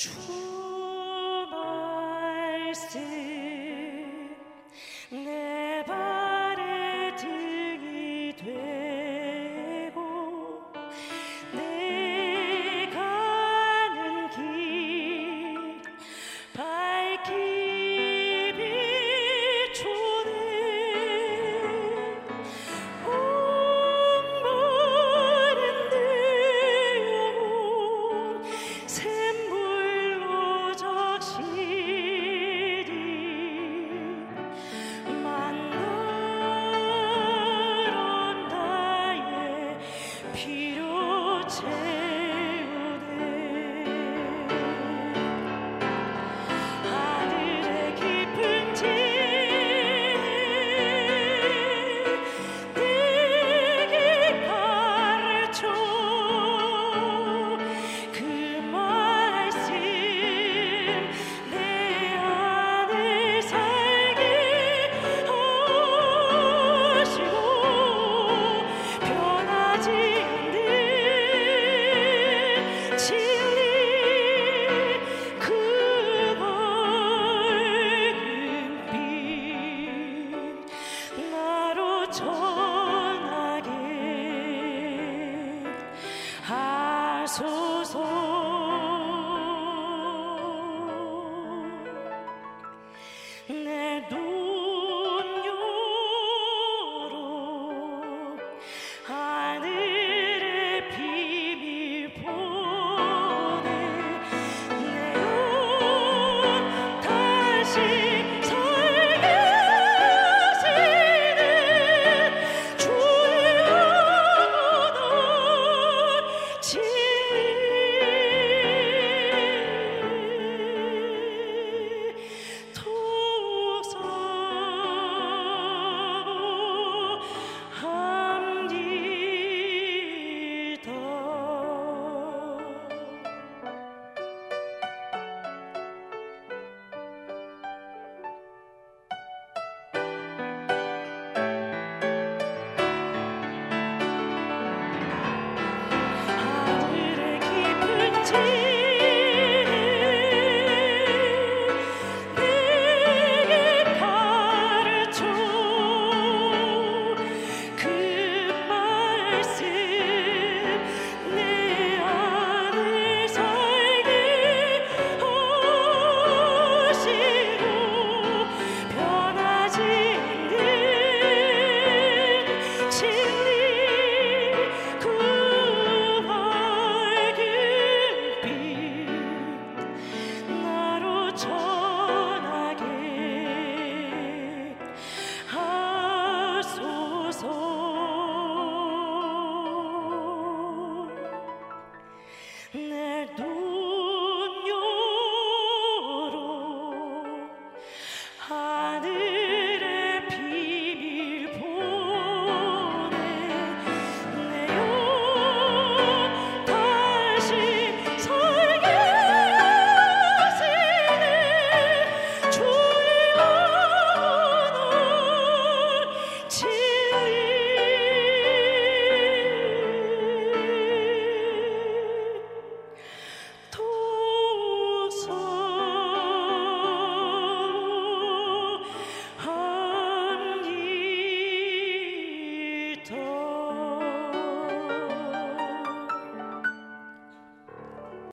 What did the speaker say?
True my still. 소소